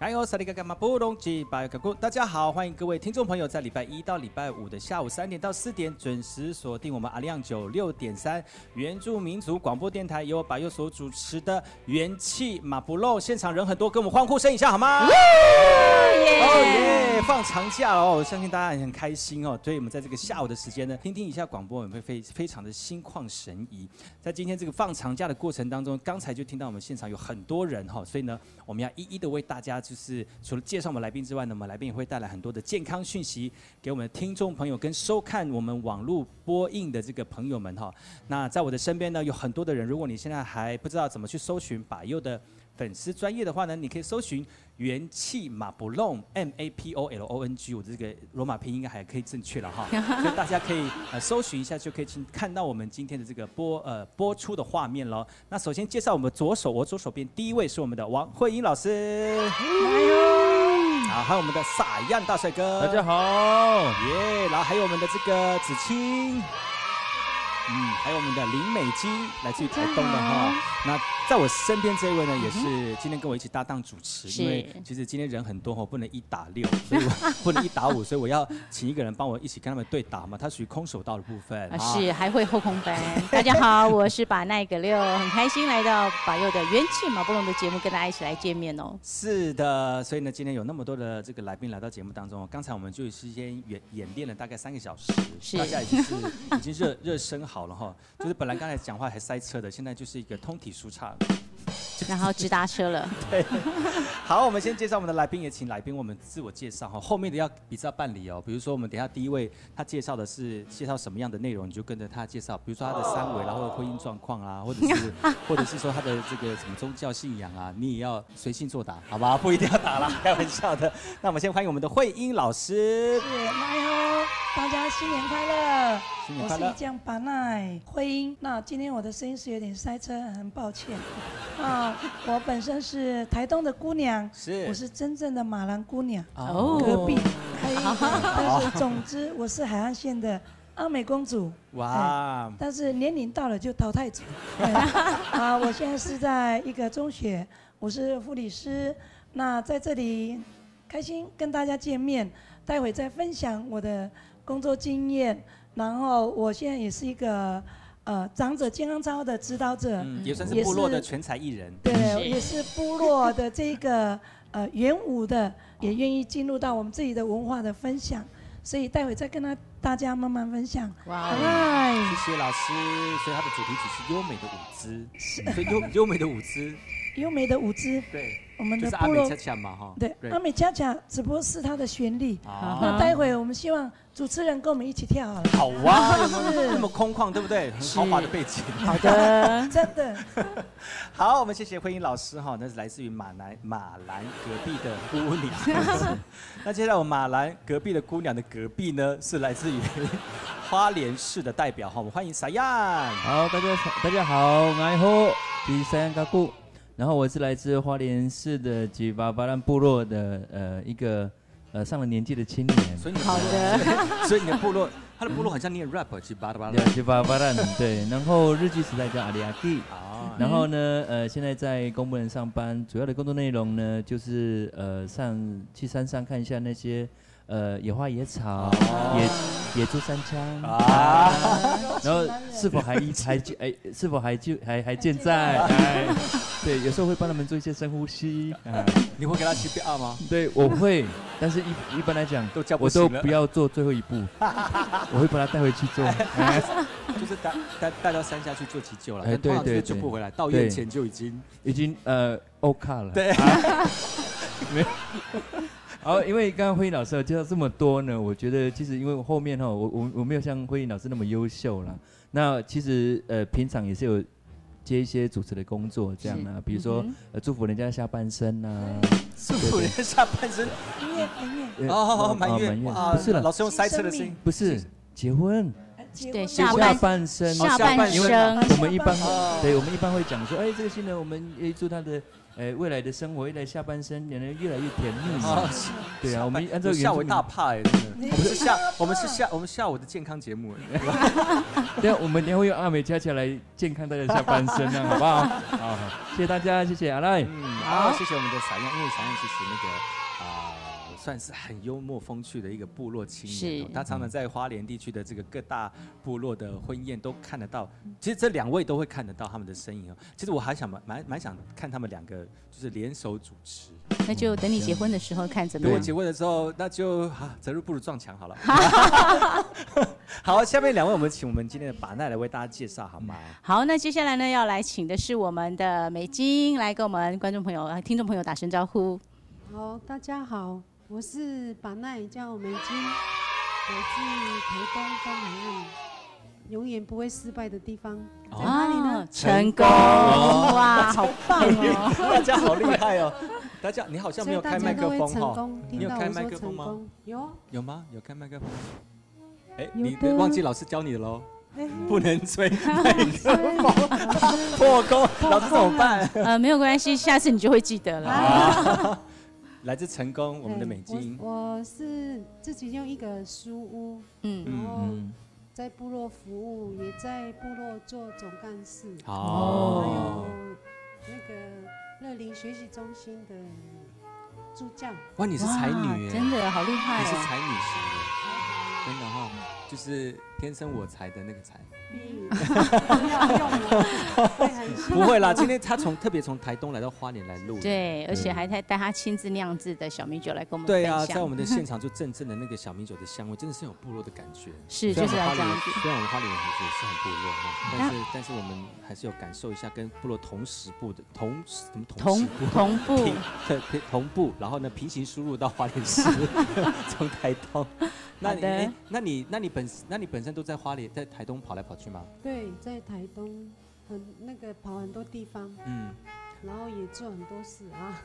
哎呦，萨利嘎嘎马布隆吉巴嘎古，大家好，欢迎各位听众朋友在礼拜一到礼拜五的下午三点到四点准时锁定我们阿亮九六点三原住民族广播电台，由我巴佑所主持的元气马布隆，现场人很多，跟我们欢呼声一下好吗？哦耶！放长假哦，我相信大家也很开心哦。所以我们在这个下午的时间呢，听听一下广播，我们会非非常的心旷神怡。在今天这个放长假的过程当中，刚才就听到我们现场有很多人哈，所以呢，我们要一一的为大家。就是除了介绍我们来宾之外呢，我们来宾也会带来很多的健康讯息给我们的听众朋友跟收看我们网络播映的这个朋友们哈。那在我的身边呢，有很多的人，如果你现在还不知道怎么去搜寻百佑的粉丝专业的话呢，你可以搜寻元气马布隆 M A P O L O N G，我的这个罗马拼音应该还可以正确了哈，所以大家可以呃搜寻一下，就可以去看到我们今天的这个播呃播出的画面喽。那首先介绍我们左手，我左手边第一位是我们的王慧英老师，哎呦，好，还有我们的撒样大帅哥，大家好，耶，然后还有我们的这个子清。嗯，还有我们的林美金，来自于台东的哈。那在我身边这一位呢，也是今天跟我一起搭档主持，因为其实今天人很多哈，不能一打六，所以我 不能一打五，所以我要请一个人帮我一起跟他们对打嘛。他属于空手道的部分，是还会后空翻。大家好，我是把奈格六，很开心来到巴佑的元气马布龙的节目，跟大家一起来见面哦。是的，所以呢，今天有那么多的这个来宾来到节目当中，刚才我们就先演演练了大概三个小时，是大家已经是已经热热身好。好了哈，就是本来刚才讲话还塞车的，现在就是一个通体舒畅，然后直达车了。对，好，我们先介绍我们的来宾，也请来宾我们自我介绍哈。后面的要比较办理哦，比如说我们等下第一位他介绍的是介绍什么样的内容，你就跟着他介绍，比如说他的三围，然后婚姻状况啊，或者是 或者是说他的这个什么宗教信仰啊，你也要随性作答，好吧？不一定要答啦，开玩笑的。那我们先欢迎我们的慧英老师。大家新年快乐。我是一将巴奈慧英，那今天我的声音是有点塞车，很抱歉。啊，我本身是台东的姑娘，是，我是真正的马兰姑娘，哦，隔壁。但是总之我是海岸线的阿美公主。哇！但是年龄到了就淘汰组。啊，我现在是在一个中学，我是护理师。那在这里开心跟大家见面，待会再分享我的工作经验。然后我现在也是一个呃长者健康操的指导者，嗯，也算是部落的全才艺人。对，也是部落的这个呃元舞的，也愿意进入到我们自己的文化的分享，所以待会再跟他大家慢慢分享。哇，谢谢老师。所以他的主题曲是优美的舞姿，是所以优优美的舞姿，优美的舞姿。对。我们的部落恰恰嘛哈，对，阿美恰恰只不过是它的旋律。那待会我们希望主持人跟我们一起跳好了。好啊，那么空旷，对不对？很豪华的背景。好的，真的。好，我们谢谢慧英老师哈，那是来自于马兰马兰隔壁的姑娘。那接下来我们马兰隔壁的姑娘的隔壁呢，是来自于花莲市的代表哈，我们欢迎撒样。好，大家大家好，爱好第三个姑。然后我是来自花莲市的吉巴巴兰部落的呃一个呃上了年纪的青年。所以你好的，所以你的部落，他的部落很像念 rap 吉巴巴兰。吉巴巴兰对，然后日据时代叫阿里阿蒂。啊。然后呢呃现在在公部门上班，主要的工作内容呢就是呃上去山上看一下那些。呃，野花野草，野野猪三枪啊，然后是否还 一还健哎，是否还就还还健在？哎，对，有时候会帮他们做一些深呼吸。哎，你会给他 CPR 吗？对，我会，但是一一般来讲，都我都不要做最后一步，我会把他带回去做，就是带带带到山下去做急救了。哎，对对，救不回来，到院前就已经已经呃 OK 了。对，没。好，因为刚刚慧英老师介绍这么多呢，我觉得其实因为后面哈，我我我没有像慧英老师那么优秀啦。那其实呃平常也是有接一些主持的工作这样啊，比如说呃祝福人家下半生呐，祝福人家下半生，音乐音乐，哦满月啊，不是了，老师用塞车的声音，不是结婚，对下半生，下半生，我们一般对，我们一般会讲说，哎这个新人我们也祝他的。哎，未来的生活，未来下半生，两人越来越甜蜜。对啊，我们按照吓我一大怕哎，真的。我们是下，我们是下，我们下午的健康节目。对啊，我们等下会用阿美加起来健康大家下半生，好不好？好，谢谢谢大家，谢谢阿赖。嗯，好，谢谢我们的闪亮，因为闪亮其实那个啊。呃算是很幽默风趣的一个部落青年，他常常在花莲地区的这个各大部落的婚宴都看得到。其实这两位都会看得到他们的身影哦。其实我还想蛮蛮蛮想看他们两个就是联手主持。那就等你结婚的时候看怎么样。等我结婚的时候，那就啊，择日不如撞墙好了。好，下面两位我们请我们今天的把奈来为大家介绍好吗？好，那接下来呢要来请的是我们的美金来跟我们观众朋友、听众朋友打声招呼。好，大家好。我是把奈，叫美金，我自台东东海岸，永远不会失败的地方，在哪里呢？成功！哇，好棒哦！大家好厉害哦！大家，你好像没有开麦克风哈？你有开麦克风吗？有。有吗？有开麦克风？哎，你忘记老师教你的喽？不能吹麦克风，破功，老师怎么办？呃，没有关系，下次你就会记得了。来自成功，我们的美金。我，我是自己用一个书屋，嗯，然后在部落服务，也在部落做总干事。哦。还有那个乐林学习中心的助教。哇，你是才女耶，真的好厉害，你是才女型的，真的哈，就是天生我材的那个材。不会啦，今天他从特别从台东来到花莲来录，对，而且还带带他亲自酿制的小米酒来跟我们对啊，在我们的现场就阵阵的那个小米酒的香味，真的是有部落的感觉。是，就是要这样子。虽然我们花莲人也是很部落哈，但是但是我们还是有感受一下跟部落同时部的同什么同同步 对同步，然后呢平行输入到花莲市，从台东。那你哎，那你那你本那你本身都在花莲在台东跑来跑去吗？对，在台东很那个跑很多地方，嗯，然后也做很多事啊。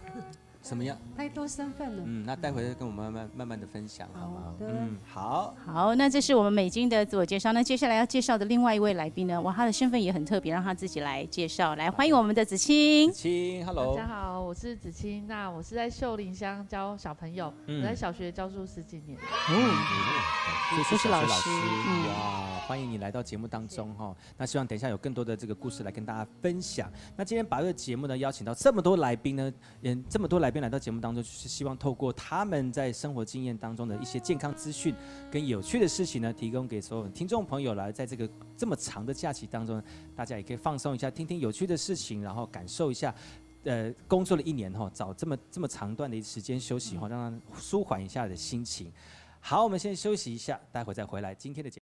什么样？太多身份了。嗯，那待会再跟我们慢慢慢慢的分享，好吗？好。嗯，好。好，那这是我们美金的自我介绍。那接下来要介绍的另外一位来宾呢？哇，他的身份也很特别，让他自己来介绍。来，欢迎我们的子清。子清，Hello。大家好，我是子清。那我是在秀林乡教小朋友，嗯、我在小学教书十几年。嗯，也是老师。嗯、哇，欢迎你来到节目当中哈。那希望等一下有更多的这个故事来跟大家分享。那今天把这个节目呢邀请到这么多来宾呢，嗯，这么多来宾。来到节目当中，就是希望透过他们在生活经验当中的一些健康资讯跟有趣的事情呢，提供给所有听众朋友来，在这个这么长的假期当中，大家也可以放松一下，听听有趣的事情，然后感受一下，呃，工作了一年哈，找这么这么长段的时间休息哈，让他舒缓一下的心情。好，我们先休息一下，待会再回来今天的节目。